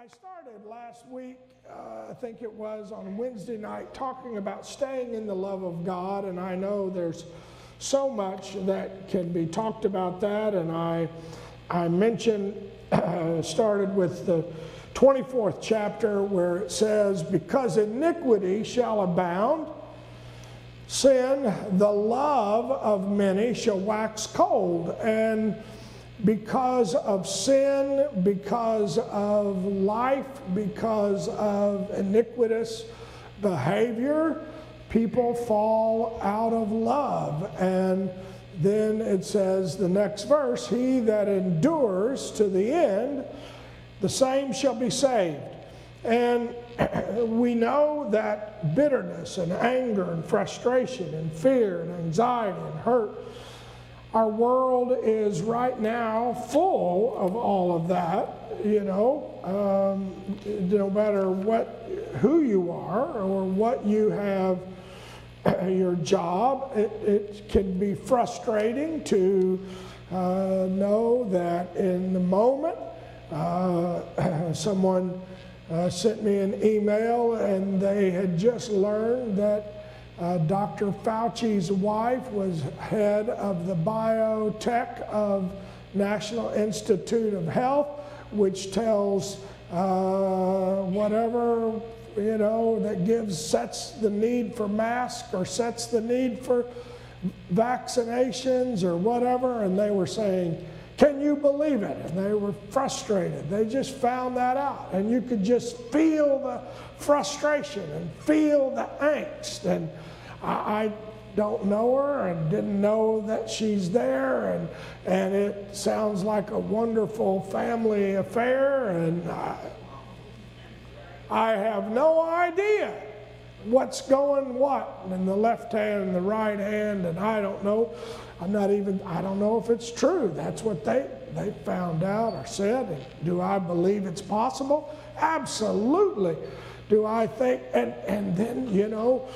I started last week, uh, I think it was on Wednesday night, talking about staying in the love of God, and I know there's so much that can be talked about that, and I, I mentioned, uh, started with the 24th chapter where it says, Because iniquity shall abound, sin, the love of many shall wax cold. And because of sin, because of life, because of iniquitous behavior, people fall out of love. And then it says, the next verse, He that endures to the end, the same shall be saved. And we know that bitterness and anger and frustration and fear and anxiety and hurt our world is right now full of all of that, you know, um, no matter what, who you are or what you have, your job, it, it can be frustrating to uh, know that in the moment, uh, someone uh, sent me an email and they had just learned that uh, Dr. Fauci's wife was head of the biotech of National Institute of Health, which tells uh, whatever you know that gives sets the need for masks or sets the need for vaccinations or whatever, and they were saying. Can you believe it? And they were frustrated. They just found that out. And you could just feel the frustration and feel the angst. And I, I don't know her and didn't know that she's there and and it sounds like a wonderful family affair and I, I have no idea what's going what in the left hand and the right hand and I don't know I'm not even I don't know if it's true. That's what they they found out or said. And do I believe it's possible? Absolutely. Do I think and and then you know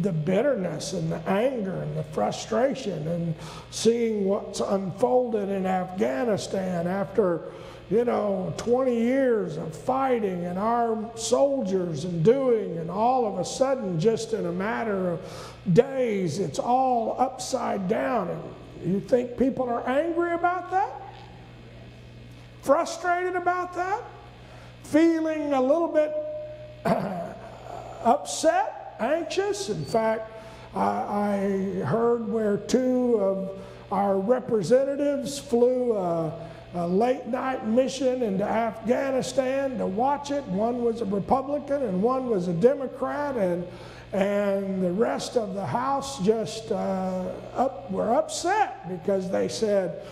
the bitterness and the anger and the frustration and seeing what's unfolded in Afghanistan after, you know, 20 years of fighting and our soldiers and doing, and all of a sudden, just in a matter of days, it's all upside down. And you think people are angry about that? Frustrated about that? Feeling a little bit upset? anxious. In fact, I, I heard where two of our representatives flew a, a, late night mission into Afghanistan to watch it. One was a Republican and one was a Democrat, and and the rest of the House just uh, up, were upset because they said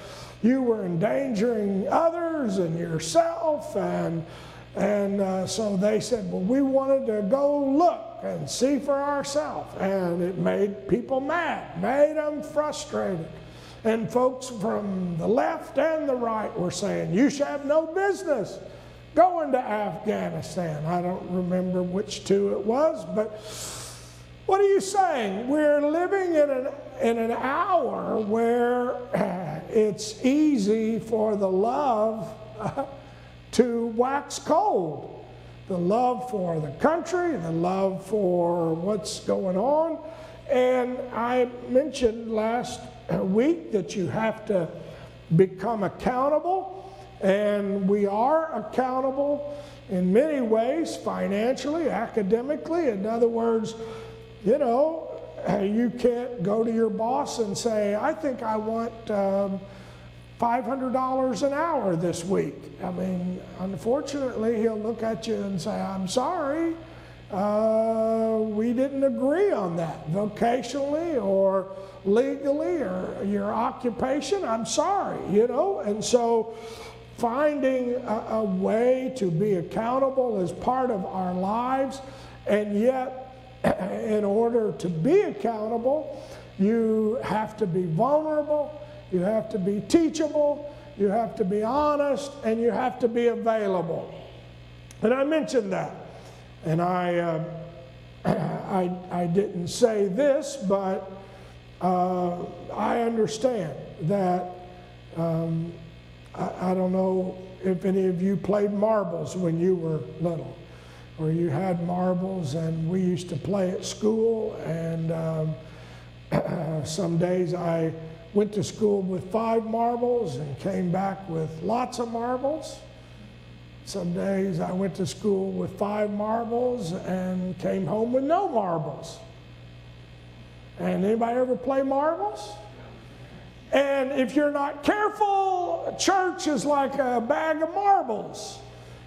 you were endangering others and yourself, and and uh, so they said, well, we wanted to go look and see for ourselves. And it made people mad, made them frustrated. And folks from the left and the right were saying, You should have no business going to Afghanistan. I don't remember which two it was, but what are you saying? We're living in an, in an hour where it's easy for the love to wax cold the love for the country, the love for what's going on. And I mentioned last week that you have to become accountable, and we are accountable in many ways financially, academically. In other words, you know, you can't go to your boss and say, I think I want. Um, $500 an hour this week. I mean, unfortunately, he'll look at you and say, I'm sorry, uh, we didn't agree on that vocationally or legally or your occupation. I'm sorry, you know? And so finding a, a way to be accountable is part of our lives, and yet, in order to be accountable, you have to be vulnerable you have to be teachable, you have to be honest, and you have to be available. And I mentioned that. And I, uh, I, I didn't say this, but uh, I understand that um, I, I, don't know if any of you played marbles when you were little, or you had marbles, and we used to play at school. And um, some days I went to school with five marbles and came back with lots of marbles. Some days I went to school with five marbles and came home with no marbles. And anybody ever play marbles? And if you're not careful, church is like a bag of marbles.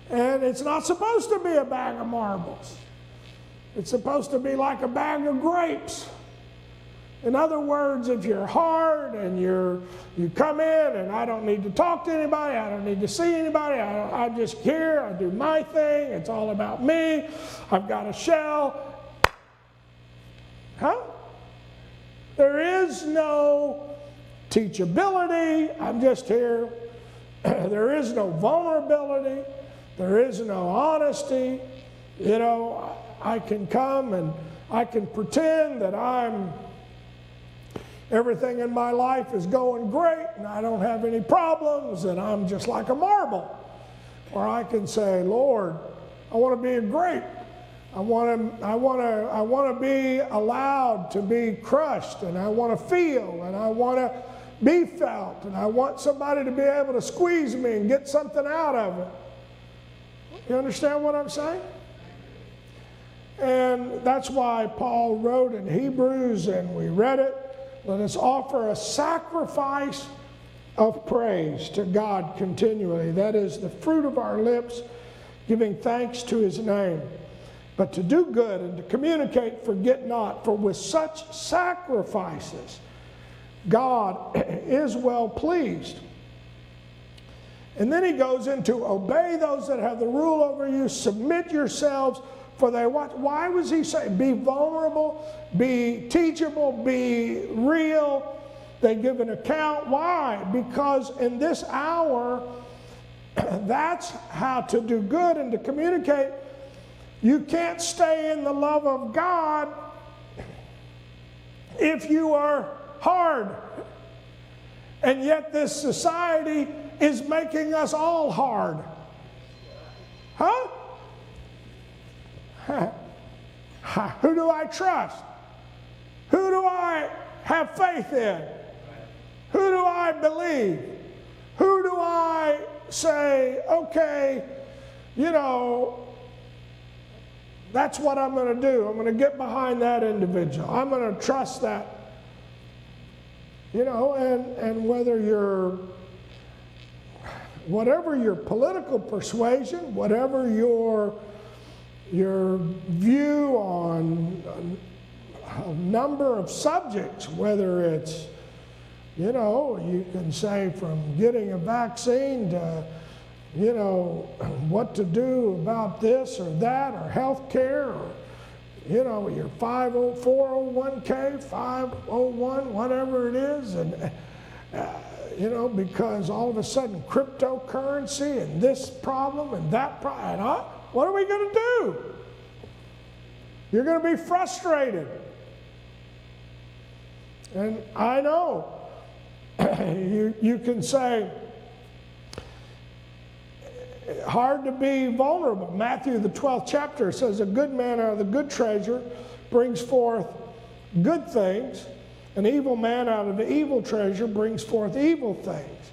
And it's not supposed to be a bag of marbles. It's supposed to be like a bag of grapes. In other words, if you're hard and you're you come in and I don't need to talk to anybody, I don't need to see anybody, I, I just here, I do my thing, it's all about me, I've got a shell. Huh? There is no teachability. I'm just here. there is no vulnerability. There is no honesty. You know, I can come and I can pretend that I'm everything in my life is going great and I don't have any problems and I'm just like a marble. Or I can say, Lord, I want to be a grape. I want to, I want to, I want to be allowed to be crushed and I want to feel and I want to be felt and I want somebody to be able to squeeze me and get something out of it. You understand what I'm saying? And that's why Paul wrote in Hebrews and we read it let us offer a sacrifice of praise to God continually. That is the fruit of our lips, giving thanks to his name. But to do good and to communicate, forget not, for with such sacrifices, God is well pleased. And then he goes into obey those that have the rule over you, submit yourselves for they what? Why was he saying? Be vulnerable, be teachable, be real. They give an account. Why? Because in this hour, that's how to do good and to communicate. You can't stay in the love of God if you are hard. And yet, this society is making us all hard. Huh? Who do I trust? Who do I have faith in? Who do I believe? Who do I say, okay, you know, that's what I'm going to do. I'm going to get behind that individual. I'm going to trust that. You know, and, and whether you're, whatever your political persuasion, whatever your your view on a number of subjects, whether it's, you know, you can say from getting a vaccine to, you know, what to do about this or that or health care or, you know, your 50401k, 501, whatever it is. And, uh, you know, because all of a sudden cryptocurrency and this problem and that problem, and what are we going to do? You're going to be frustrated. And I know you, you can say, hard to be vulnerable. Matthew, the 12th chapter, says, A good man out of the good treasure brings forth good things, an evil man out of evil treasure brings forth evil things.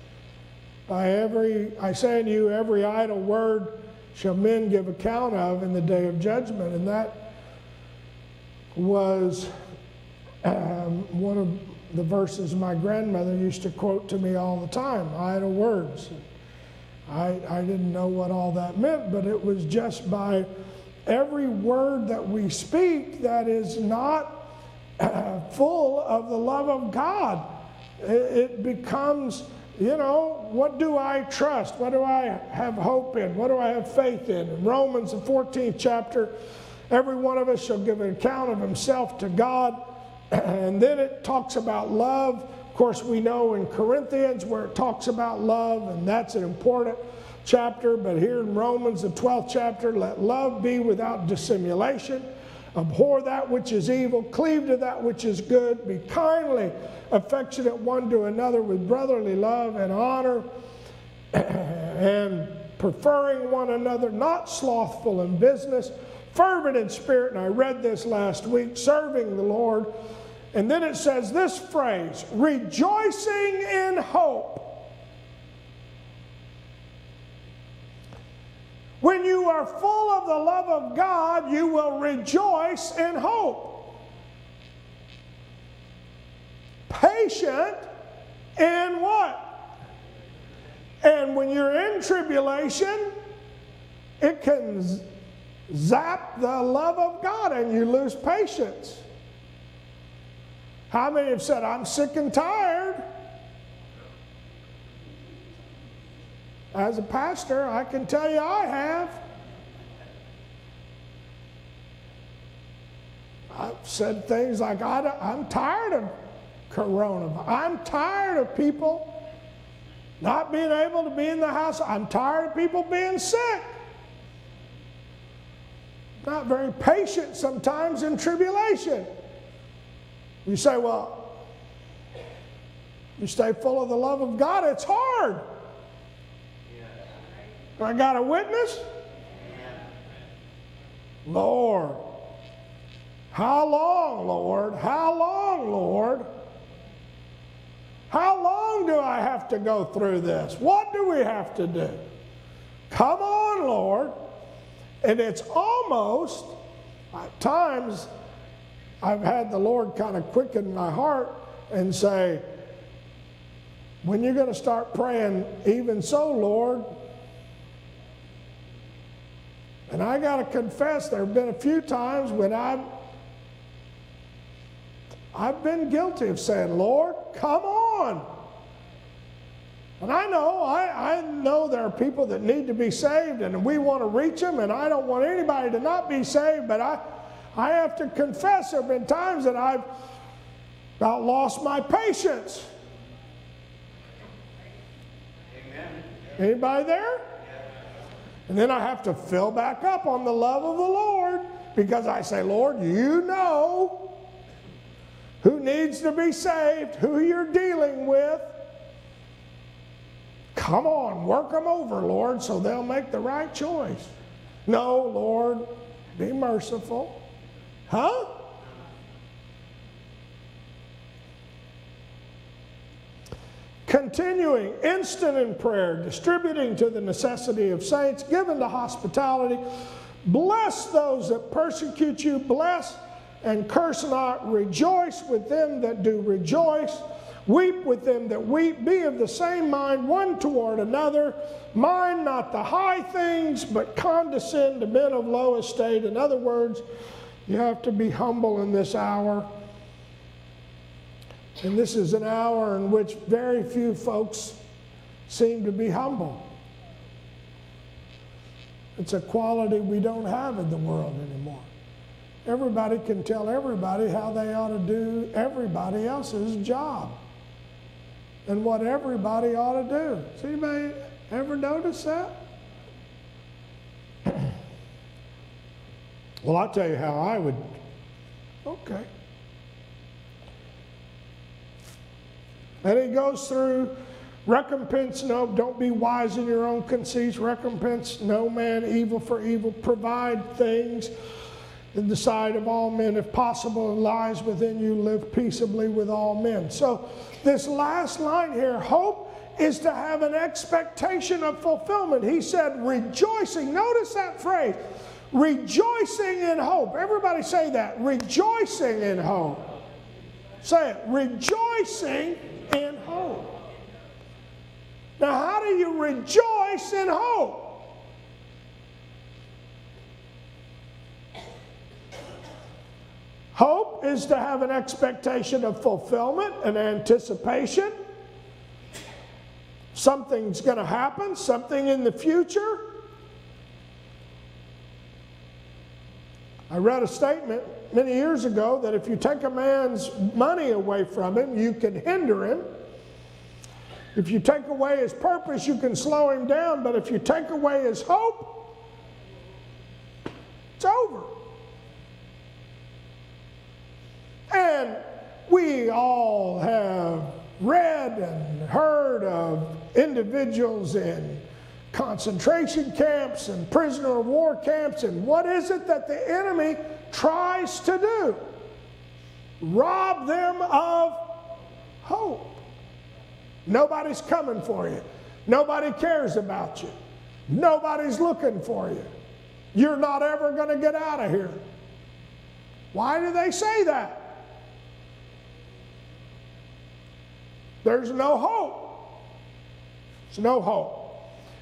By every, I say unto you, every idle word shall men give account of in the day of judgment. And that was um, one of the verses my grandmother used to quote to me all the time idle words. I, I didn't know what all that meant, but it was just by every word that we speak that is not full of the love of God. It, becomes you know, what do I trust? What do I have hope in? What do I have faith in? In Romans, the 14th chapter, every one of us shall give an account of himself to God. And then it talks about love. Of course, we know in Corinthians where it talks about love, and that's an important chapter. But here in Romans, the 12th chapter, let love be without dissimulation. Abhor that which is evil, cleave to that which is good, be kindly affectionate one to another with brotherly love and honor. and preferring one another, not slothful in business, fervent in spirit. And I read this last week serving the Lord. And then it says this phrase rejoicing in hope. When you are full of the love of God, you will rejoice in hope. Patient in what? And when you're in tribulation, it can zap the love of God and you lose patience. How many have said, I'm sick and tired? As a pastor, I can tell you I have. I've said things like, I'm tired of coronavirus. I'm tired of people not being able to be in the house. I'm tired of people being sick. Not very patient sometimes in tribulation. You say, well, you stay full of the love of God, it's hard. I got a witness? Lord. How long, Lord? How long, Lord? How long do I have to go through this? What do we have to do? Come on, Lord. And it's almost, at times, I've had the Lord kind of quicken my heart and say, when you're going to start praying, even so, Lord, and I got to confess, there have been a few times when I've I've been guilty of saying, Lord, come on. And I know, I, I know there are people that need to be saved and we want to reach them, and I don't want anybody to not be saved, but I, I have to confess there have been times that I've about lost my patience. Amen. Anybody there? And then I have to fill back up on the love of the Lord because I say, Lord, you know who needs to be saved, who you're dealing with. Come on, work them over, Lord, so they'll make the right choice. No, Lord, be merciful. Huh? Continuing, instant in prayer, distributing to the necessity of saints, given to hospitality. Bless those that persecute you. Bless and curse not. Rejoice with them that do rejoice. Weep with them that weep. Be of the same mind one toward another. Mind not the high things, but condescend to men of low estate. In other words, you have to be humble in this hour. And this is an hour in which very few folks seem to be humble. It's a quality we don't have in the world anymore. Everybody can tell everybody how they ought to do everybody else's job and what everybody ought to do. Has anybody ever noticed that? well, I'll tell you how I would. Okay. And he goes through recompense no, don't be wise in your own conceits, recompense no man evil for evil, provide things in the sight of all men, if possible, and lies within you, live peaceably with all men. So, this last line here, hope is to have an expectation of fulfillment. He said, rejoicing. Notice that phrase, rejoicing in hope. Everybody say that, rejoicing in hope. Say it, rejoicing. Now, how do you rejoice in hope? Hope is to have an expectation of fulfillment, an anticipation. Something's going to happen, something in the future. I read a statement many years ago that if you take a man's money away from him, you can hinder him. If you take away his purpose, you can slow him down. But if you take away his hope, it's over. And we all have read and heard of individuals in concentration camps and prisoner of war camps. And what is it that the enemy tries to do? Rob them of hope. Nobody's coming for you. Nobody cares about you. Nobody's looking for you. You're not ever going to get out of here. Why do they say that? There's no hope. There's no hope.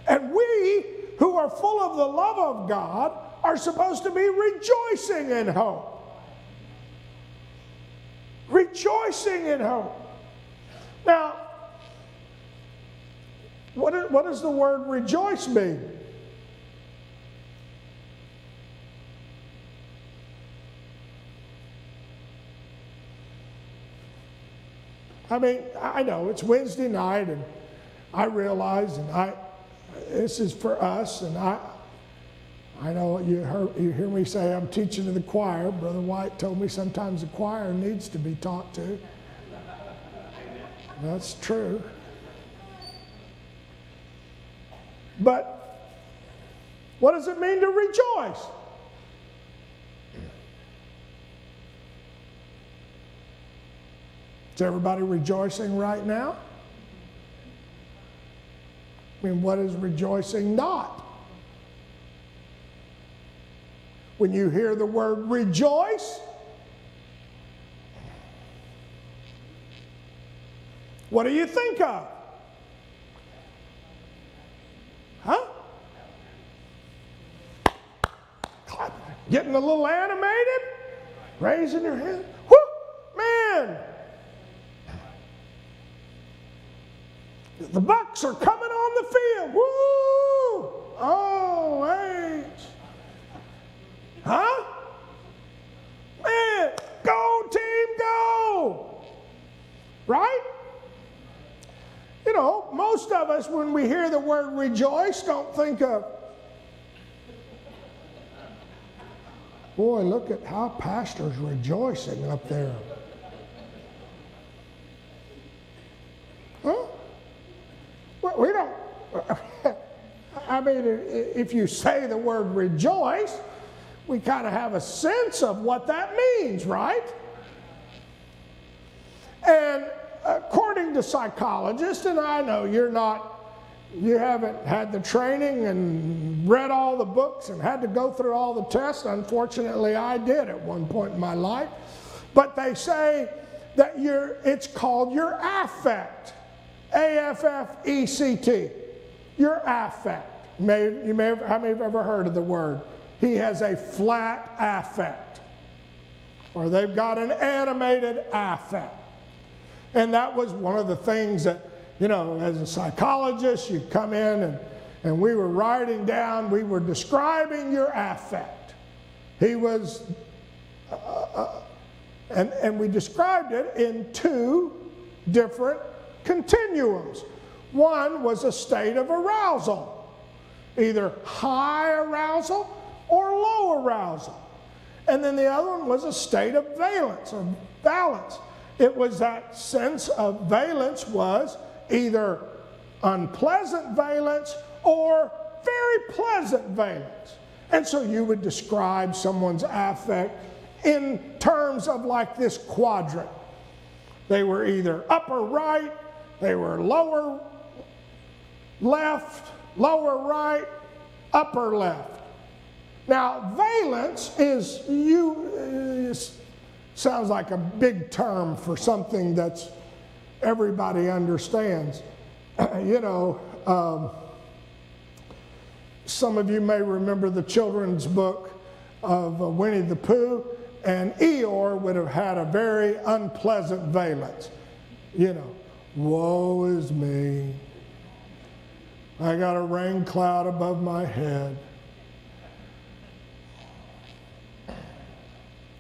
And we, who are full of the love of God, are supposed to be rejoicing in hope. Rejoicing in hope. Now, what, what does the word rejoice mean? I mean, I know it's Wednesday night, and I realize, and I, this is for us, and I, I know you, heard, you hear me say I'm teaching to the choir. Brother White told me sometimes the choir needs to be taught to. That's true. But what does it mean to rejoice? Is everybody rejoicing right now? I mean, what is rejoicing not? When you hear the word rejoice, what do you think of? Getting a little animated? Raising your hand? Whoo! Man! The Bucks are coming on the field. Woo! Oh, wait. Huh? Man, go team, go! Right? You know, most of us, when we hear the word rejoice, don't think of, boy, look at how pastor's rejoicing up there. Huh? We don't. I mean, if you say the word rejoice, we kind of have a sense of what that means, right? And according to psychologists, and I know you're not, you haven't had the training and read all the books and had to go through all the tests. Unfortunately, I did at one point in my life. But they say that you're, it's called your affect. A F F E C T. Your affect. You may, you may have, how many have ever heard of the word? He has a flat affect. Or they've got an animated affect. And that was one of the things that, you know, as a psychologist, you come in and, and we were writing down, we were describing your affect. He was, uh, uh, and, and we described it in two different continuums. One was a state of arousal, either high arousal or low arousal. And then the other one was a state of valence or balance. It was that sense of valence was either unpleasant valence or very pleasant valence. And so you would describe someone's affect in terms of like this quadrant. They were either upper right they were lower left, lower right, upper left. Now, valence is you uh, sounds like a big term for something that's everybody understands. you know, um, some of you may remember the children's book of uh, Winnie the Pooh, and Eeyore would have had a very unpleasant valence. You know, Woe is me. I got a rain cloud above my head.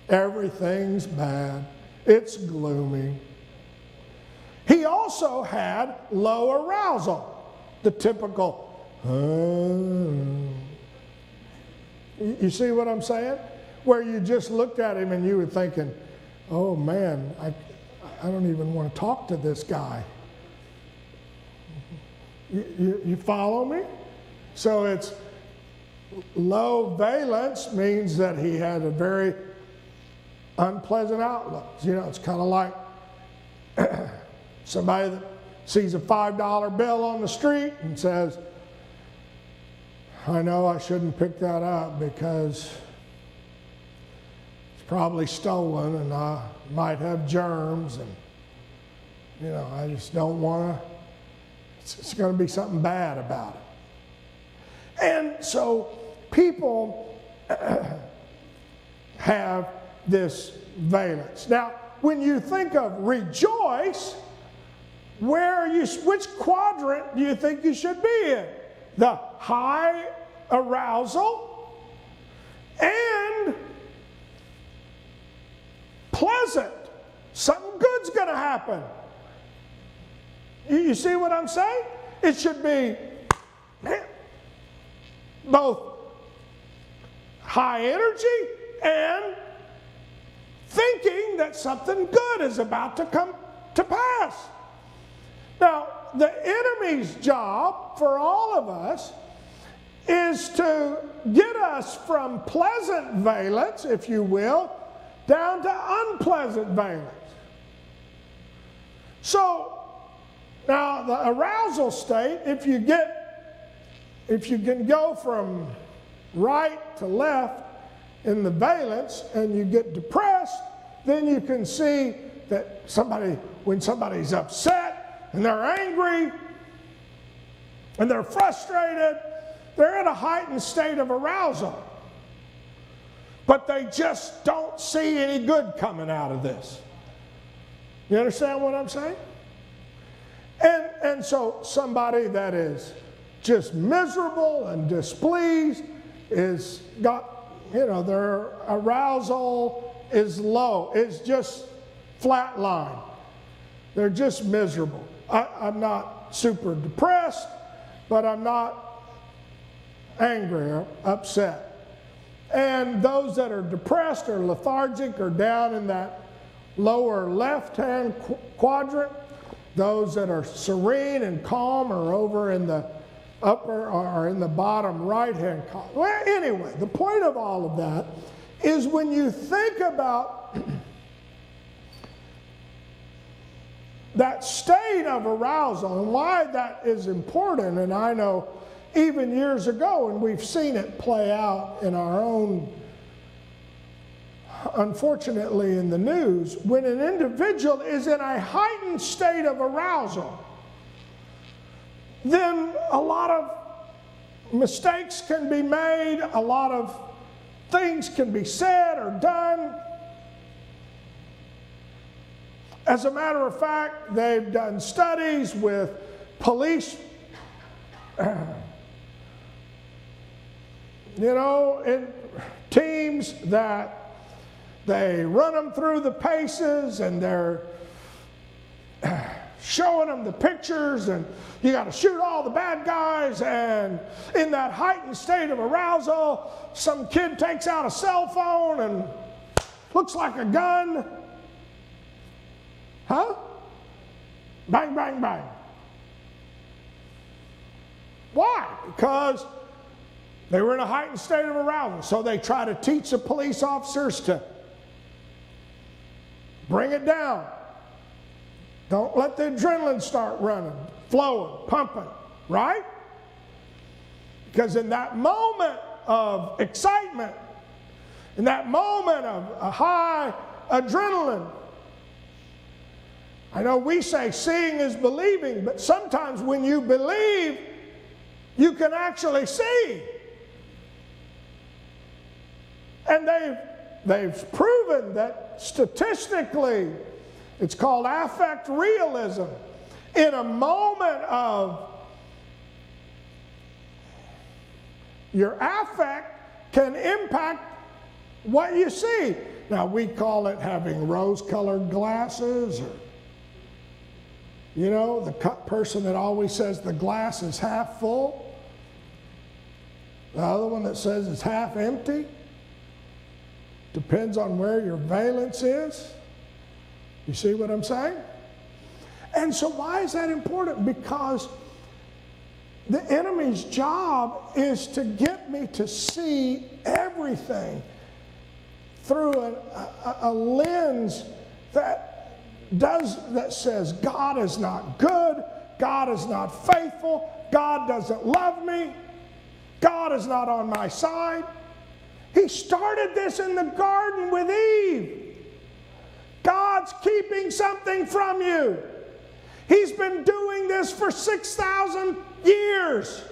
Everything's bad. It's gloomy. He also had low arousal, the typical, you see what I'm saying? Where you just looked at him and you were thinking, oh man, I, I don't even want to talk to this guy. You, you, you follow me? So it's low valence means that he had a very unpleasant outlook. You know, it's kind of like somebody that sees a $5 bill on the street and says, I know I shouldn't pick that up because it's probably stolen and I might have germs and you know, I just don't want to, it's, it's going to be something bad about it. And so people have this valence. Now, when you think of rejoice, where are you, which quadrant do you think you should be in? The high arousal and pleasant. Something good's going to happen. You see what I'm saying? It should be both high energy and thinking that something good is about to come to pass. Now, the enemy's job for all of us is to get us from pleasant valence, if you will, down to unpleasant valence. So, now the arousal state, if you get, if you can go from right to left in the valence and you get depressed, then you can see that somebody, when somebody's upset and they're angry and they're frustrated, they're in a heightened state of arousal. But they just don't see any good coming out of this. You understand what I'm saying? And, and so somebody that is just miserable and displeased is got, you know, their arousal is low. It's just flatline. They're just miserable. I, I'm not super depressed, but I'm not angry or upset. And those that are depressed or lethargic are down in that lower left hand qu- quadrant. Those that are serene and calm are over in the upper or in the bottom right hand column. Well, anyway, the point of all of that is when you think about that state of arousal and why that is important, and I know even years ago, and we've seen it play out in our own, unfortunately, in the news, when an individual is in a heightened state of arousal, then a lot of mistakes can be made, a lot of things can be said or done. As a matter of fact, they've done studies with police you know, in teams that they run them through the paces and they're showing them the pictures and you got to shoot all the bad guys and in that heightened state of arousal some kid takes out a cell phone and looks like a gun huh bang bang bang why because they were in a heightened state of arousal, so they try to teach the police officers to bring it down. Don't let the adrenaline start running, flowing, pumping, right? Because in that moment of excitement, in that moment of a high adrenaline, I know we say seeing is believing, but sometimes when you believe, you can actually see. And they've, they've proven that statistically, it's called affect realism. In a moment of your affect can impact what you see. Now, we call it having rose colored glasses, or, you know, the person that always says the glass is half full, the other one that says it's half empty. Depends on where your valence is. You see what I'm saying? And so, why is that important? Because the enemy's job is to get me to see everything through a, a, a lens that does that says God is not good, God is not faithful, God doesn't love me, God is not on my side. He started this in the garden with Eve. God's keeping something from you. He's been doing this for 6,000 years.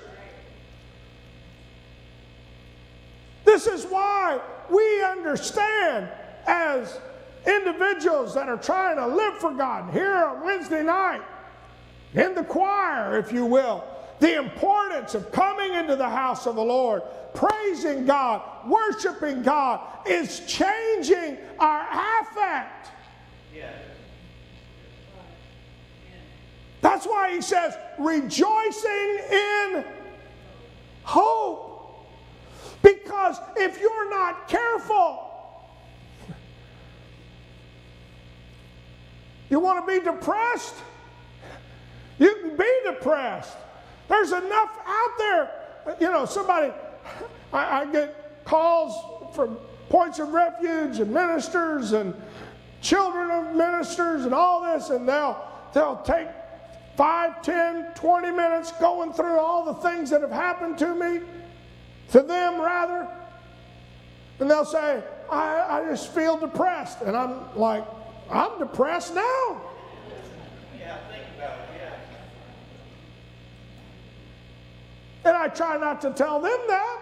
This is why we understand as individuals that are trying to live for God here on Wednesday night, in the choir, if you will, the importance of coming into the house of the Lord, praising God, worshiping God is changing our affect. That's why he says, rejoicing in hope. Because if you're not careful, you want to be depressed? You can be depressed. There's enough out there. You know, somebody, I, I get calls from points of refuge and ministers and children of ministers and all this, and they'll, they'll take 5, 10, 20 minutes going through all the things that have happened to me, to them rather. And they'll say, I, I just feel depressed. And I'm like, I'm depressed now. Yeah, think about it, yeah. And I try not to tell them that.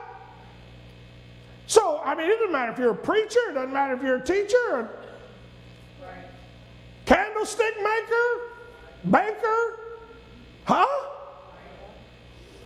So, I mean, it doesn't matter if you're a preacher, it doesn't matter if you're a teacher, a candlestick maker, banker, Huh?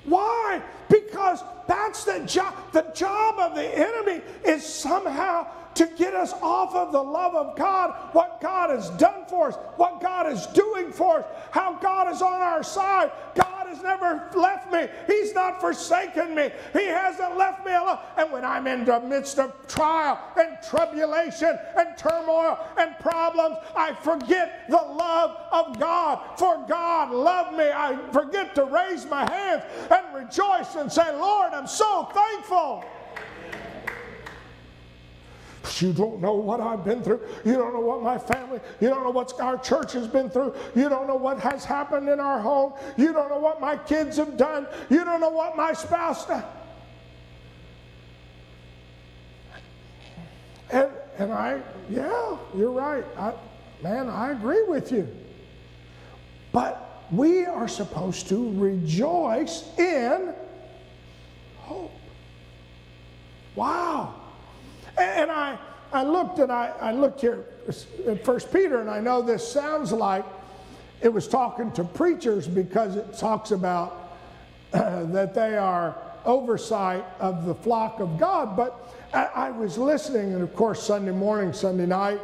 Why? Because that's the job. The job of the enemy is somehow to get us off of the love of God, what God has done for us, what God is doing for us, how God is on our side. God has never left me. He's not forsaken me. He hasn't left me alone. And when I'm in the midst of trial and tribulation and turmoil and problems, I forget the love of God. For God loved me. I forget to raise my hands and rejoice and say, Lord, I'm so thankful. You don't know what I've been through. You don't know what my family, you don't know what our church has been through. You don't know what has happened in our home. You don't know what my kids have done. You don't know what my spouse done. And, and I, yeah, you're right. I, man, I agree with you. But we are supposed to rejoice in hope. Wow. And I, I looked and I, I looked here at First Peter, and I know this sounds like it was talking to preachers because it talks about uh, that they are oversight of the flock of God. But I, I, was listening, and of course, Sunday morning, Sunday night,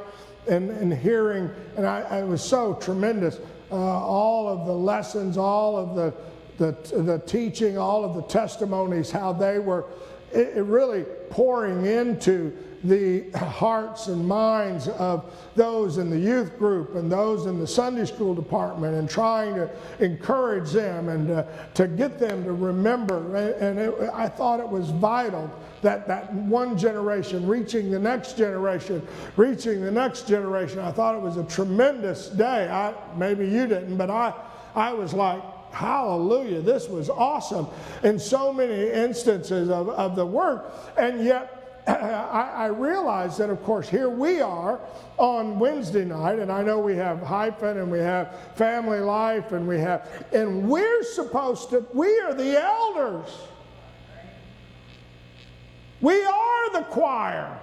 and, and hearing, and I, was so tremendous. Uh, all of the lessons, all of the, the, the teaching, all of the testimonies, how they were it, really pouring into the hearts and minds of those in the youth group and those in the Sunday school department and trying to encourage them and uh, to get them to remember. And it, I thought it was vital that that one generation reaching the next generation, reaching the next generation. I thought it was a tremendous day. I, maybe you didn't, but I, I was like, Hallelujah. This was awesome in so many instances of, of the word. And yet, I, I realize that, of course, here we are on Wednesday night, and I know we have hyphen and we have family life and we have, and we're supposed to, we are the elders. We are the choir.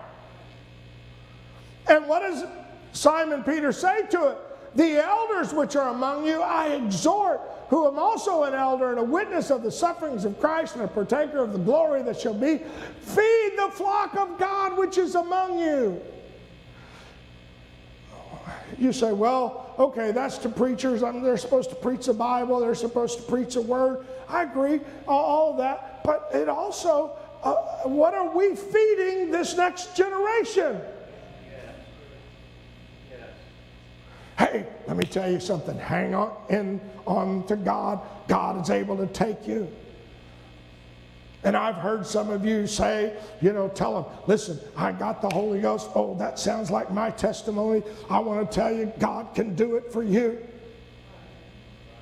And what does Simon Peter say to it? The elders which are among you, I exhort who am also an elder and a witness of the sufferings of Christ and a partaker of the glory that shall be, feed the flock of God which is among you. You say, well, okay, that's to preachers. I mean, they're supposed to preach the Bible, they're supposed to preach the word. I agree, all that. But it also, uh, what are we feeding this next generation? Hey, let me tell you something. Hang on in on to God. God is able to take you. And I've heard some of you say, you know, tell them, listen, I got the Holy Ghost. Oh, that sounds like my testimony. I want to tell you, God can do it for you.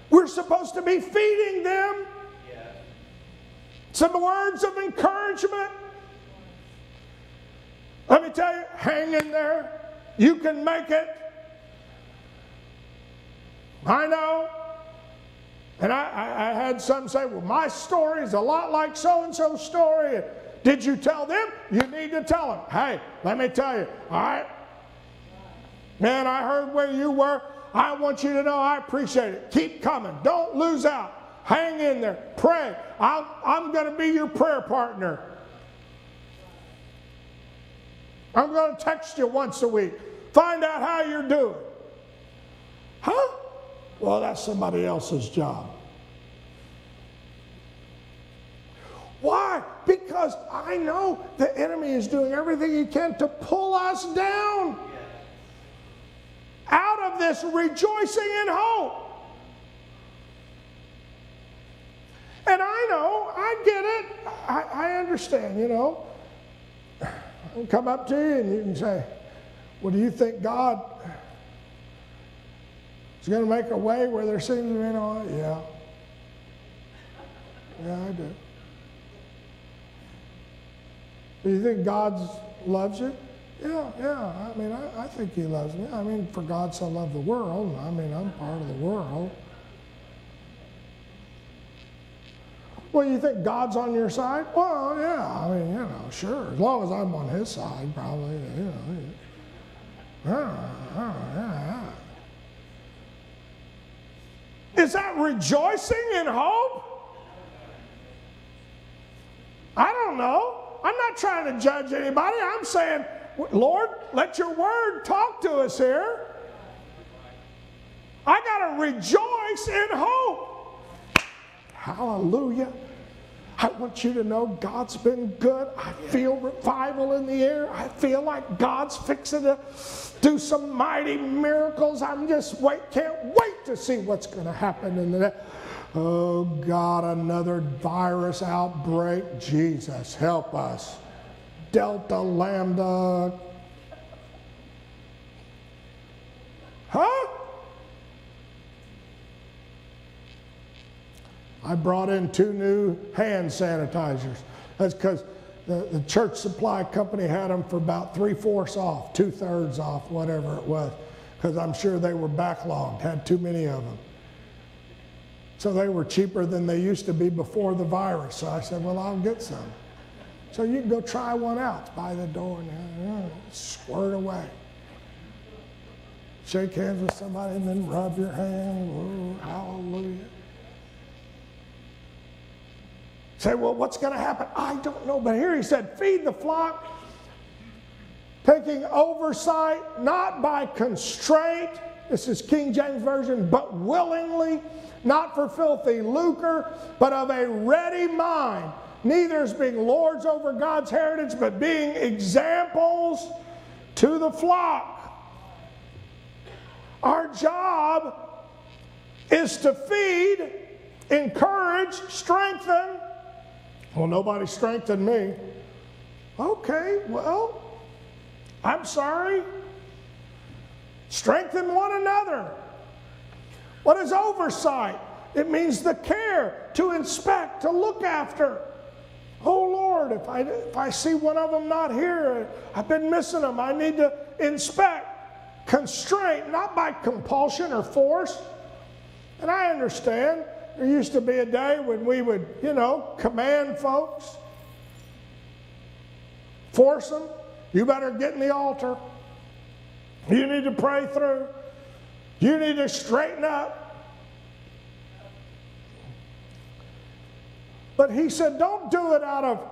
We're supposed to be feeding them some words of encouragement. Let me tell you, hang in there. You can make it. I know. And I, I, I had some say, well, my story is a lot like so and so's story. Did you tell them? You need to tell them. Hey, let me tell you, all right? Man, I heard where you were. I want you to know I appreciate it. Keep coming. Don't lose out. Hang in there. Pray. i I'm going to be your prayer partner. I'm going to text you once a week. Find out how you're doing. Huh? Well, that's somebody else's job. Why? Because I know the enemy is doing everything he can to pull us down out of this rejoicing in hope. And I know, I get it, I, I understand, you know. I come up to you and you can say, Well, do you think God is going to make a way where there seems to be no way? Yeah. Yeah, I do. Do you think God loves you? Yeah, yeah. I mean, I, I think He loves me. I mean, for God so loved the world. I mean, I'm part of the world. Well, you think God's on your side? Well, yeah. I mean, you know, sure. As long as I'm on His side, probably. You know. Yeah, yeah, yeah. Is that rejoicing in hope? I don't know. I'm not trying to judge anybody. I'm saying, Lord, let your word talk to us here. I got to rejoice in hope. Hallelujah. I want you to know God's been good. I feel revival in the air. I feel like God's fixing to do some mighty miracles. I'm just wait, can't wait to see what's going to happen in the Oh God, another virus outbreak. Jesus, help us. Delta, Lambda. Huh? I brought in two new hand sanitizers. That's because the, the church supply company had them for about three fourths off, two thirds off, whatever it was, because I'm sure they were backlogged, had too many of them. So they were cheaper than they used to be before the virus. So I said, well, I'll get some. So you can go try one out by the door and squirt away. Shake hands with somebody and then rub your hand. Oh, hallelujah. Say, well, what's going to happen? I don't know. But here he said, feed the flock, taking oversight, not by constraint. This is King James Version, but willingly, not for filthy lucre, but of a ready mind. Neither as being lords over God's heritage, but being examples to the flock. Our job is to feed, encourage, strengthen, well, nobody strengthened me. Okay, well, I'm sorry. Strengthen one another. What is oversight? It means the care to inspect, to look after. Oh Lord, if I, if I see one of them not here, I've been missing them. I need to inspect. Constraint, not by compulsion or force. And I understand there used to be a day when we would, you know, command folks, force them. You better get in the altar. You need to pray through. You need to straighten up. But he said, don't do it out of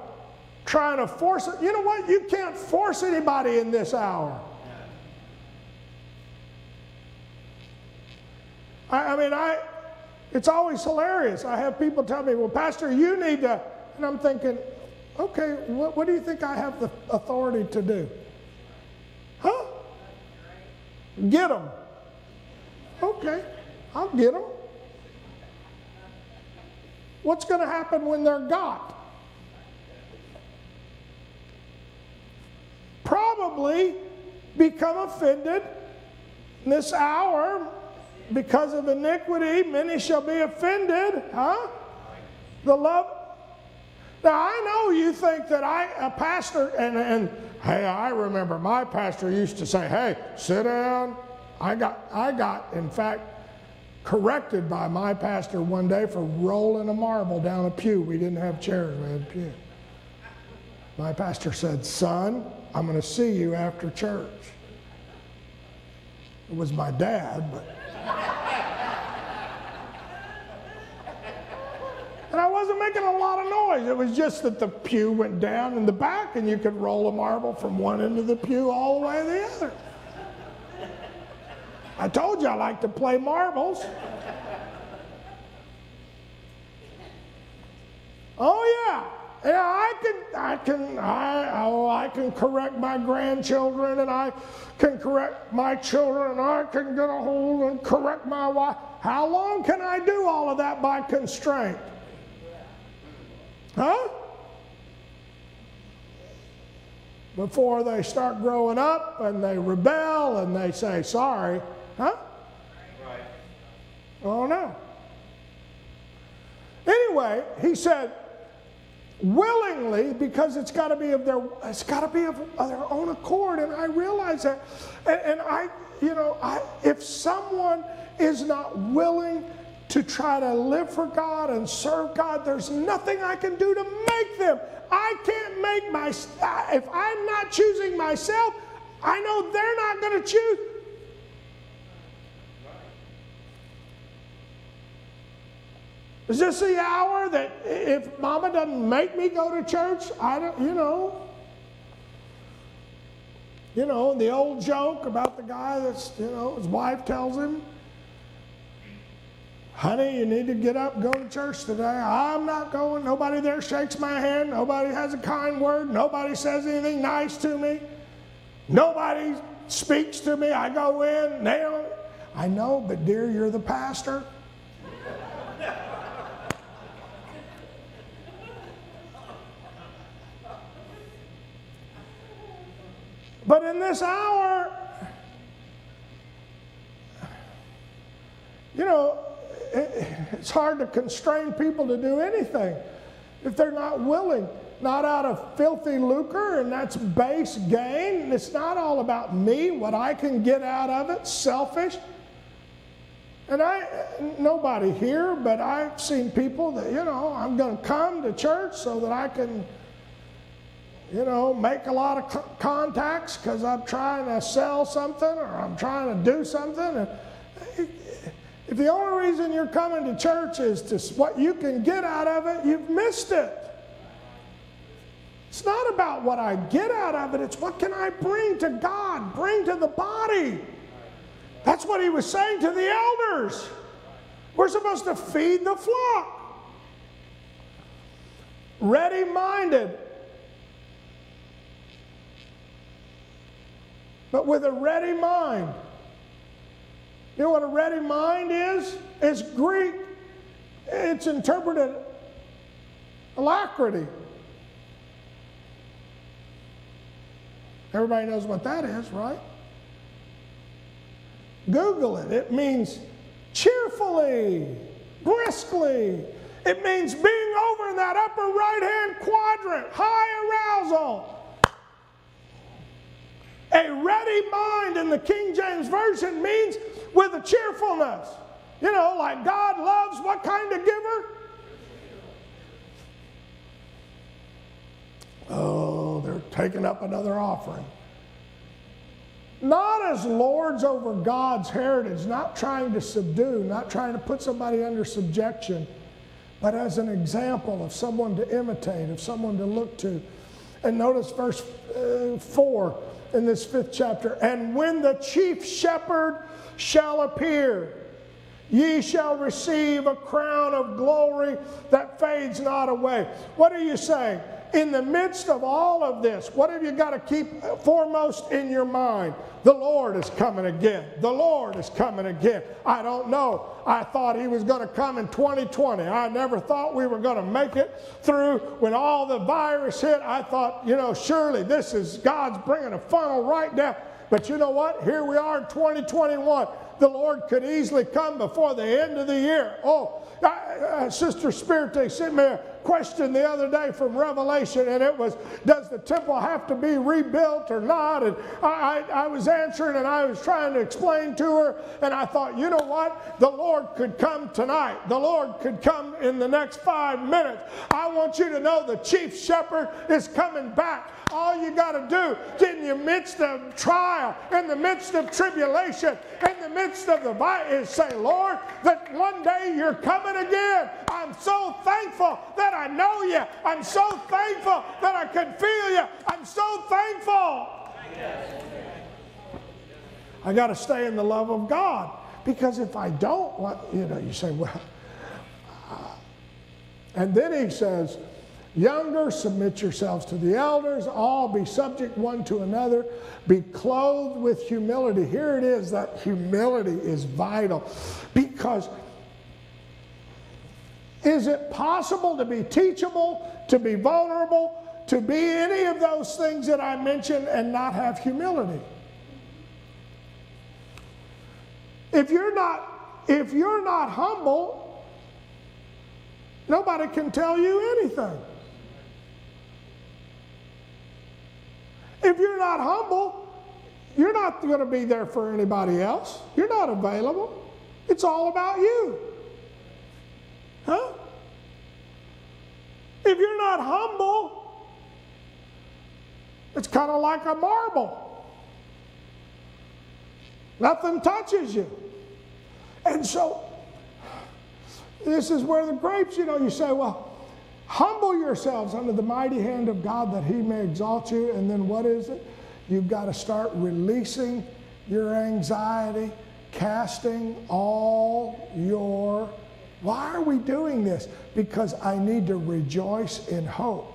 trying to force it. You know what? You can't force anybody in this hour. I, I mean, I, it's always hilarious. I have people tell me, well, Pastor, you need to, and I'm thinking, okay, what, what do you think I have the authority to do? Huh? Get them. Okay, I'll get them. What's going to happen when they're got? Probably become offended this hour because of iniquity. Many shall be offended, huh? The love. Now I know you think that I, a pastor, and, and hey, I remember my pastor used to say, "Hey, sit down." I got, I got, in fact, corrected by my pastor one day for rolling a marble down a pew. We didn't have chairs, we had pew. My pastor said, Son, I'm going to see you after church. It was my dad, but. And I wasn't making a lot of noise. It was just that the pew went down in the back and you could roll a marble from one end of the pew all the way to the other. I told you I like to play marbles. Oh yeah. Yeah, I can, I can, I, oh, I can correct my grandchildren, and I can correct my children, and I can get a hold and correct my wife. How long can I do all of that by constraint? Huh? Before they start growing up and they rebel and they say sorry. Huh? Right. Oh, no. Anyway, he said, willingly, because it's got to be of their, it's got to be of, of, their own accord, and I realize that. And, and I, you know, I, if someone is not willing to try to live for God and serve God, there's nothing I can do to make them. I can't make my, if I'm not choosing myself, I know they're not going to choose. Is this the hour that if mama doesn't make me go to church, I don't, you know? You know, the old joke about the guy that's, you know, his wife tells him, honey, you need to get up go to church today. I'm not going. Nobody there shakes my hand. Nobody has a kind word. Nobody says anything nice to me. Nobody speaks to me. I go in, they don't. I know, but dear, you're the pastor. But in this hour, you know, it's hard to constrain people to do anything if they're not willing. Not out of filthy lucre, and that's base gain. It's not all about me, what I can get out of it, selfish. And I, nobody here, but I've seen people that, you know, I'm going to come to church so that I can you know, make a lot of contacts because I'm trying to sell something or I'm trying to do something. And eh, if the only reason you're coming to church is to what you can get out of it, you've missed it. It's not about what I get out of it, it's what can I bring to God, bring to the body. That's what he was saying to the elders. We're supposed to feed the flock. Ready minded, but with a ready mind. You know what a ready mind is? It's Greek. It's interpreted alacrity. Everybody knows what that is, right? Google it. It means cheerfully, briskly. It means being over in that upper right hand quadrant, high arousal. A ready mind in the King James Version means with a cheerfulness. You know, like God loves what kind of giver? Oh, they're taking up another offering. Not as lords over God's heritage, not trying to subdue, not trying to put somebody under subjection, but as an example of someone to imitate, of someone to look to. And notice verse uh, 4 in this fifth chapter. And when the chief shepherd shall appear, ye shall receive a crown of glory that fades not away. What are you saying? In the midst of all of this, what have you got to keep foremost in your mind? The Lord is coming again. The Lord is coming again. I don't know. I thought He was going to come in 2020. I never thought we were going to make it through when all the virus hit. I thought, you know, surely this is God's bringing a funnel right down. But you know what? Here we are in 2021. The Lord could easily come before the end of the year. Oh, uh, Sister Spirit sent me a question the other day from Revelation, and it was, Does the temple have to be rebuilt or not? And I, I, I was answering and I was trying to explain to her, and I thought, you know what? The Lord could come tonight. The Lord could come in the next five minutes. I want you to know the chief shepherd is coming back. All you got to do in the midst of trial, in the midst of tribulation, in the midst of the fight, is say, Lord, that one day you're coming again. I'm so thankful that I know you. I'm so thankful that I can feel you. I'm so thankful. I got to stay in the love of God because if I don't, what you know, you say, well, uh, and then he says, Younger, submit yourselves to the elders. All be subject one to another. Be clothed with humility. Here it is that humility is vital because is it possible to be teachable, to be vulnerable, to be any of those things that I mentioned and not have humility? If you're not, if you're not humble, nobody can tell you anything. If you're not humble, you're not going to be there for anybody else. You're not available. It's all about you. Huh? If you're not humble, it's kind of like a marble. Nothing touches you. And so, this is where the grapes, you know, you say, well, Humble yourselves under the mighty hand of God that he may exalt you. And then what is it? You've got to start releasing your anxiety, casting all your. Why are we doing this? Because I need to rejoice in hope.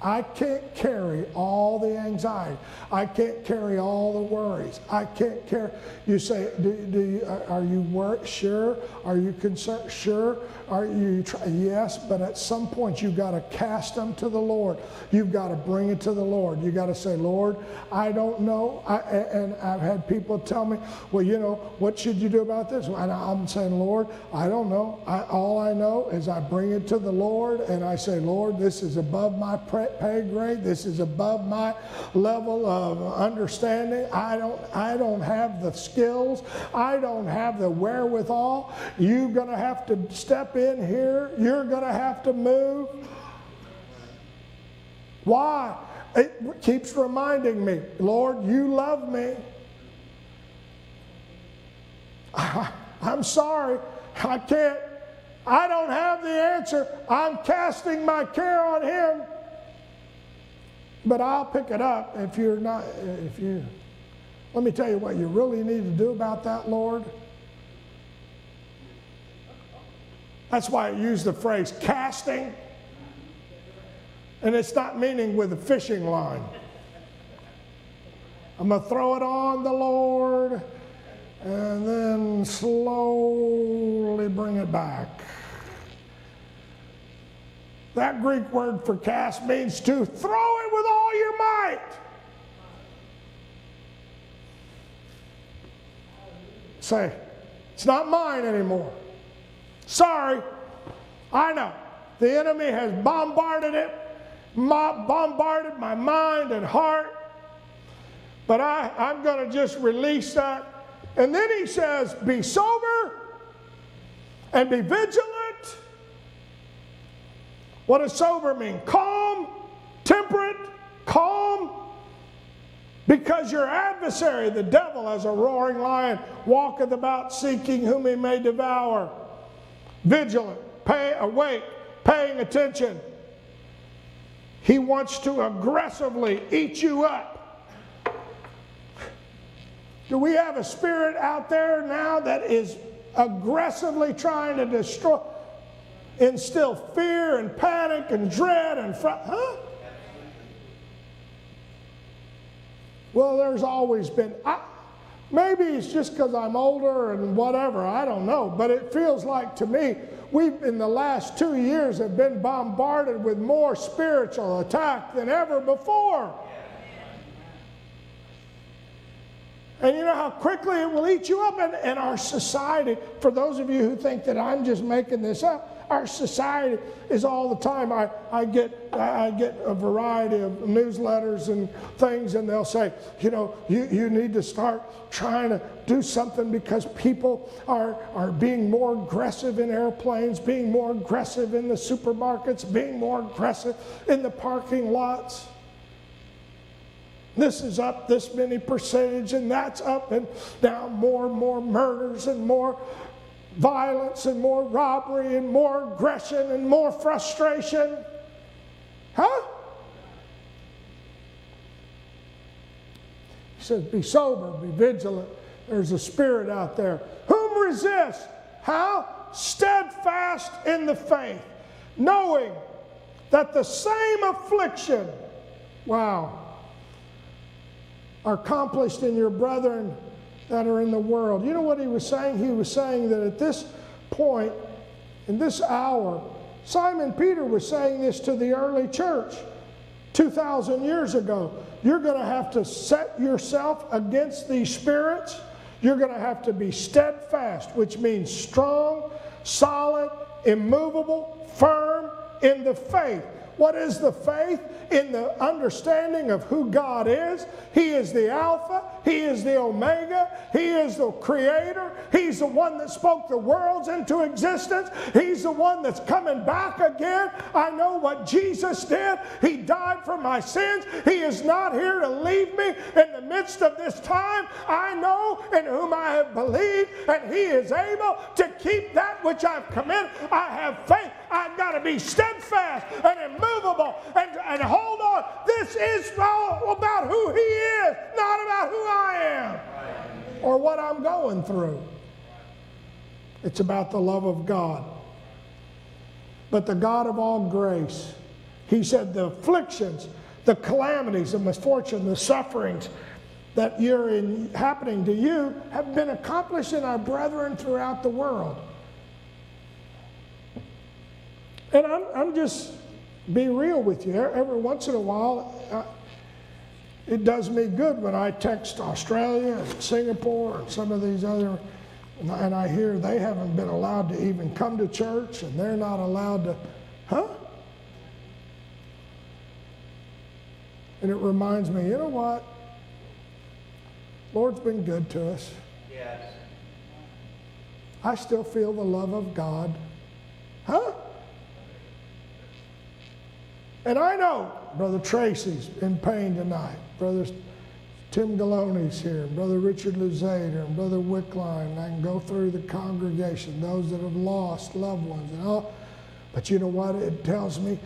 I can't carry all the anxiety. I can't carry all the worries. I can't carry. You say, do, do you, are you worried? Sure. Are you concerned? Sure. Are you? Yes, but at some point you've got to cast them to the Lord. You've got to bring it to the Lord. You've got to say, Lord, I don't know. I, and I've had people tell me, well, you know, what should you do about this? And I'm saying, Lord, I don't know. I, all I know is I bring it to the Lord and I say, Lord, this is above my pay grade. This is above my level of understanding. I don't, I don't have the skills. I don't have the wherewithal. You're going to have to step in here. You're going to have to move. Why? It keeps reminding me, Lord, you love me. I, I'm sorry. I can't. I don't have the answer. I'm casting my care on Him. But I'll pick it up if you're not, if you, let me tell you what you really need to do about that, Lord. That's why I use the phrase casting. And it's not meaning with a fishing line. I'm going to throw it on the Lord and then slowly bring it back. That Greek word for cast means to throw it with all your might. Say, it's not mine anymore. Sorry, I know. The enemy has bombarded it, bombarded my mind and heart, but I, I'm going to just release that. And then he says, Be sober and be vigilant what does sober mean? Calm, temperate, calm. Because your adversary, the devil, as a roaring lion, walketh about seeking whom he may devour. Vigilant, pay, awake, paying attention. He wants to aggressively eat you up. Do we have a spirit out there now that is aggressively trying to destroy? instill fear and panic and dread and fr- huh? Well, there's always been. I, maybe it's just because I'm older and whatever. I don't know. But it feels like to me, we in the last two years have been bombarded with more spiritual attack than ever before. And you know how quickly it will eat you up. And our society, for those of you who think that I'm just making this up, our society is all the time. I, I, get, I get a variety of newsletters and things, and they'll say, you know, you, you need to start trying to do something because people are, are being more aggressive in airplanes, being more aggressive in the supermarkets, being more aggressive in the parking lots this is up this many percentage and that's up and down more and more murders and more violence and more robbery and more aggression and more frustration. Huh? He says, Be sober, be vigilant. There's a spirit out there. Whom resist? How? Steadfast in the faith, knowing that the same affliction, wow, are accomplished in your brethren that are in the world. You know what he was saying? He was saying that at this point, in this hour, Simon Peter was saying this to the early church 2,000 years ago. You're going to have to set yourself against these spirits. You're going to have to be steadfast, which means strong, solid, immovable, firm in the faith. What is the faith? In the understanding of who God is. He is the Alpha, He is the Omega, He is the Creator, He's the one that spoke the worlds into existence, He's the one that's coming back again. I know what Jesus did. He died for my sins. He is not here to leave me in the midst of this time. I know in whom I have believed, and He is able to keep that which I've committed. I have faith. I've got to be steadfast and immovable and, and hold on. This is all about who He is, not about who I am or what I'm going through. It's about the love of God. But the God of all grace, He said, the afflictions, the calamities, the misfortune, the sufferings that you're in, happening to you have been accomplished in our brethren throughout the world. And I'm, I'm just be real with you. Every once in a while, uh, it does me good when I text Australia and Singapore and some of these other, and I hear they haven't been allowed to even come to church and they're not allowed to, huh? And it reminds me, you know what? Lord's been good to us. Yes. I still feel the love of God. Huh? And I know Brother Tracy's in pain tonight. Brother Tim Galoni's here, Brother Richard Luzader, and Brother Wickline. I can go through the congregation, those that have lost loved ones and all. But you know what it tells me?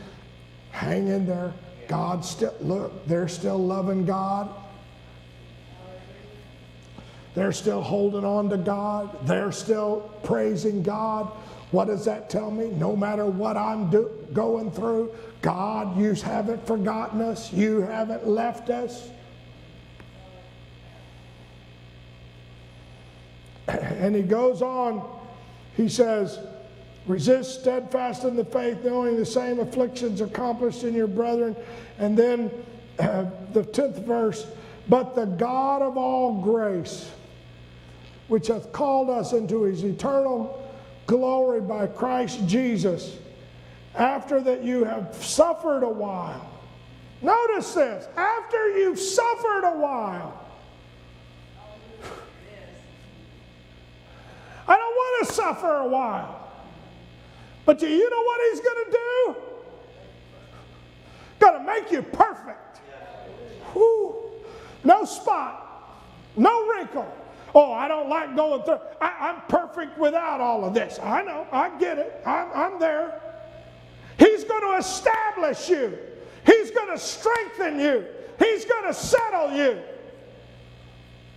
Hang in there. God still, look, they're still loving God. They're still holding on to God. They're still praising God. What does that tell me? No matter what I'm do, going through, God, you haven't forgotten us. You haven't left us. And he goes on, he says, resist steadfast in the faith, knowing the same afflictions accomplished in your brethren. And then uh, the 10th verse, but the God of all grace, which hath called us into his eternal glory by Christ Jesus after that you have suffered a while. Notice this after you've suffered a while. I don't want to suffer a while. But do you know what he's going to do? Going to make you perfect. No spot, no wrinkle. Oh, I don't like going through. I, am perfect without all of this. I know, I get it. I'm, I'm there. He's going to establish you, He's going to strengthen you, He's going to settle you.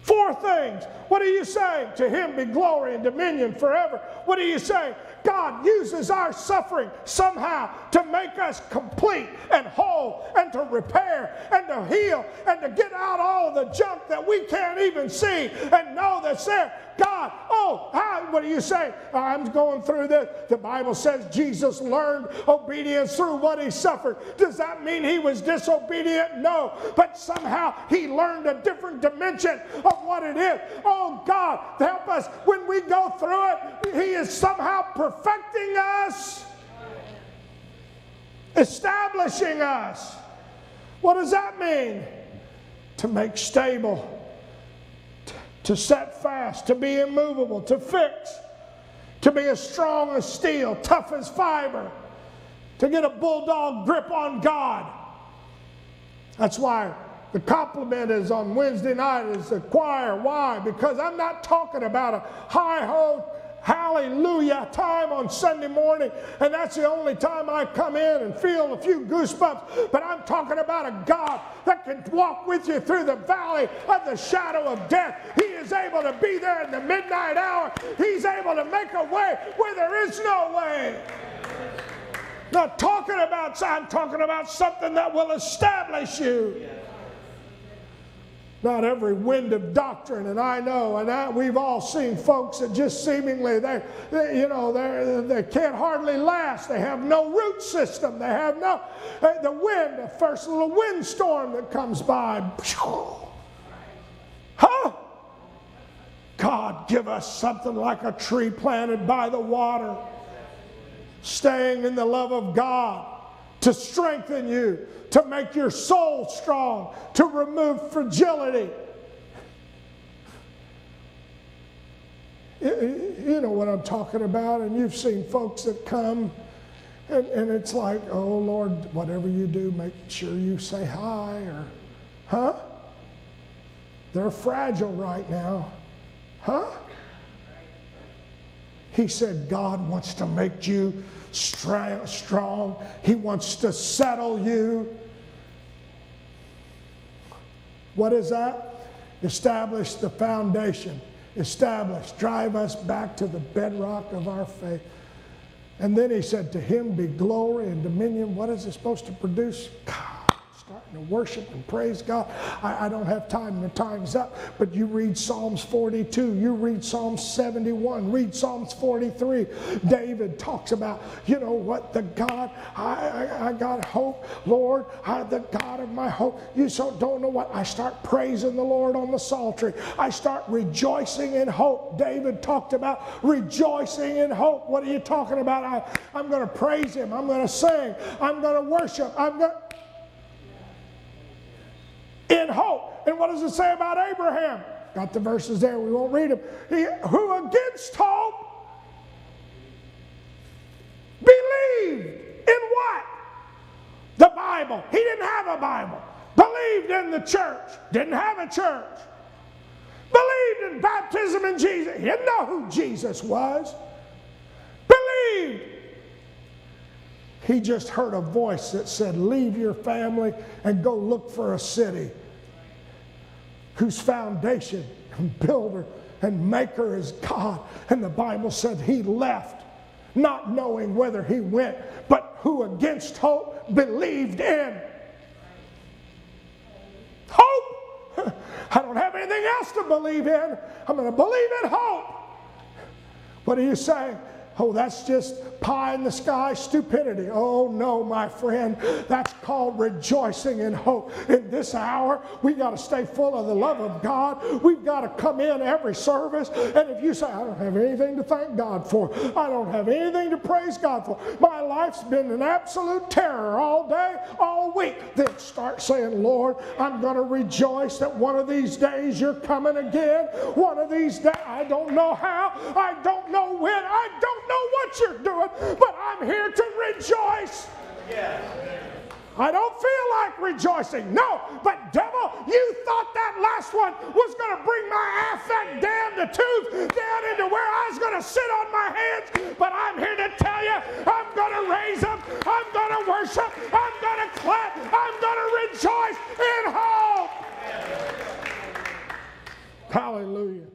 Four things. What are you saying? To him be glory and dominion forever. What are you saying? God uses our suffering somehow to make us complete and whole and to repair and to heal and to get out all the junk that we can't even see and know that's there. God, oh, how, what do you say? I'm going through this. The Bible says Jesus learned obedience through what he suffered. Does that mean he was disobedient? No. But somehow he learned a different dimension of what it is. Oh, God, help us when we go through it. He is somehow perfecting us, establishing us. What does that mean? To make stable to set fast, to be immovable, to fix, to be as strong as steel, tough as fiber, to get a bulldog grip on God. That's why the compliment is on Wednesday night is the choir. Why? Because I'm not talking about a high ho hallelujah time on Sunday morning, and that's the only time I come in and feel a few goosebumps. But I'm talking about a God that can walk with you through the valley of the shadow of death. He is able to be there in the midnight hour, He's able to make a way where there is no way. Not talking about, I'm talking about something that will establish you not every wind of doctrine. And I know, and I, we've all seen folks that just seemingly they, they you know, they they can't hardly last. They have no root system. They have no uh, the wind, the first little windstorm that comes by. Huh? God, give us something like a tree planted by the water, staying in the love of God to strengthen you, to make your soul strong, to remove fragility. You know what I'm talking about, and you've seen folks that come and, and it's like, oh Lord, whatever you do, make sure you say hi or, huh? They're fragile right now, huh? He said, God wants to make you strong. He wants to settle you. What is that? Establish the foundation. Establish, drive us back to the bedrock of our faith. And then he said, To him be glory and dominion. What is it supposed to produce? God to worship and praise God. I, I, don't have time, the time's up, but you read Psalms 42, you read Psalms 71, read Psalms 43. David talks about, you know what, the God, I, I, I got hope, Lord, I, the God of my hope. You so don't know what, I start praising the Lord on the psaltery. I start rejoicing in hope. David talked about rejoicing in hope. What are you talking about? I, I'm going to praise him. I'm going to sing. I'm going to worship. I'm going to in hope. And what does it say about Abraham? Got the verses there, we won't read them. He, who against hope believed in what? The Bible. He didn't have a Bible. Believed in the church. Didn't have a church. Believed in baptism in Jesus. He didn't know who Jesus was. Believed. He just heard a voice that said, Leave your family and go look for a city whose foundation and builder and maker is God. And the Bible said he left, not knowing whether he went, but who against hope believed in. Hope! I don't have anything else to believe in. I'm going to believe in hope. What are you saying? Oh, that's just pie in the sky stupidity. Oh, no, my friend. That's called rejoicing in hope. In this hour, we got to stay full of the love of God. We've got to come in every service. And if you say, I don't have anything to thank God for, I don't have anything to praise God for, my life's been an absolute terror all day, all week, then start saying, Lord, I'm going to rejoice that one of these days you're coming again. One of these days, I don't know how, I don't know when, I don't know what you're doing, but I'm here to rejoice. I don't feel like rejoicing. No, but devil, you thought that last one was going to bring my affect down the tooth down into where I was going to sit on my hands. But I'm here to tell you, I'm going to raise them. I'm going to worship. I'm going to clap. I'm going to rejoice in hope. Hallelujah.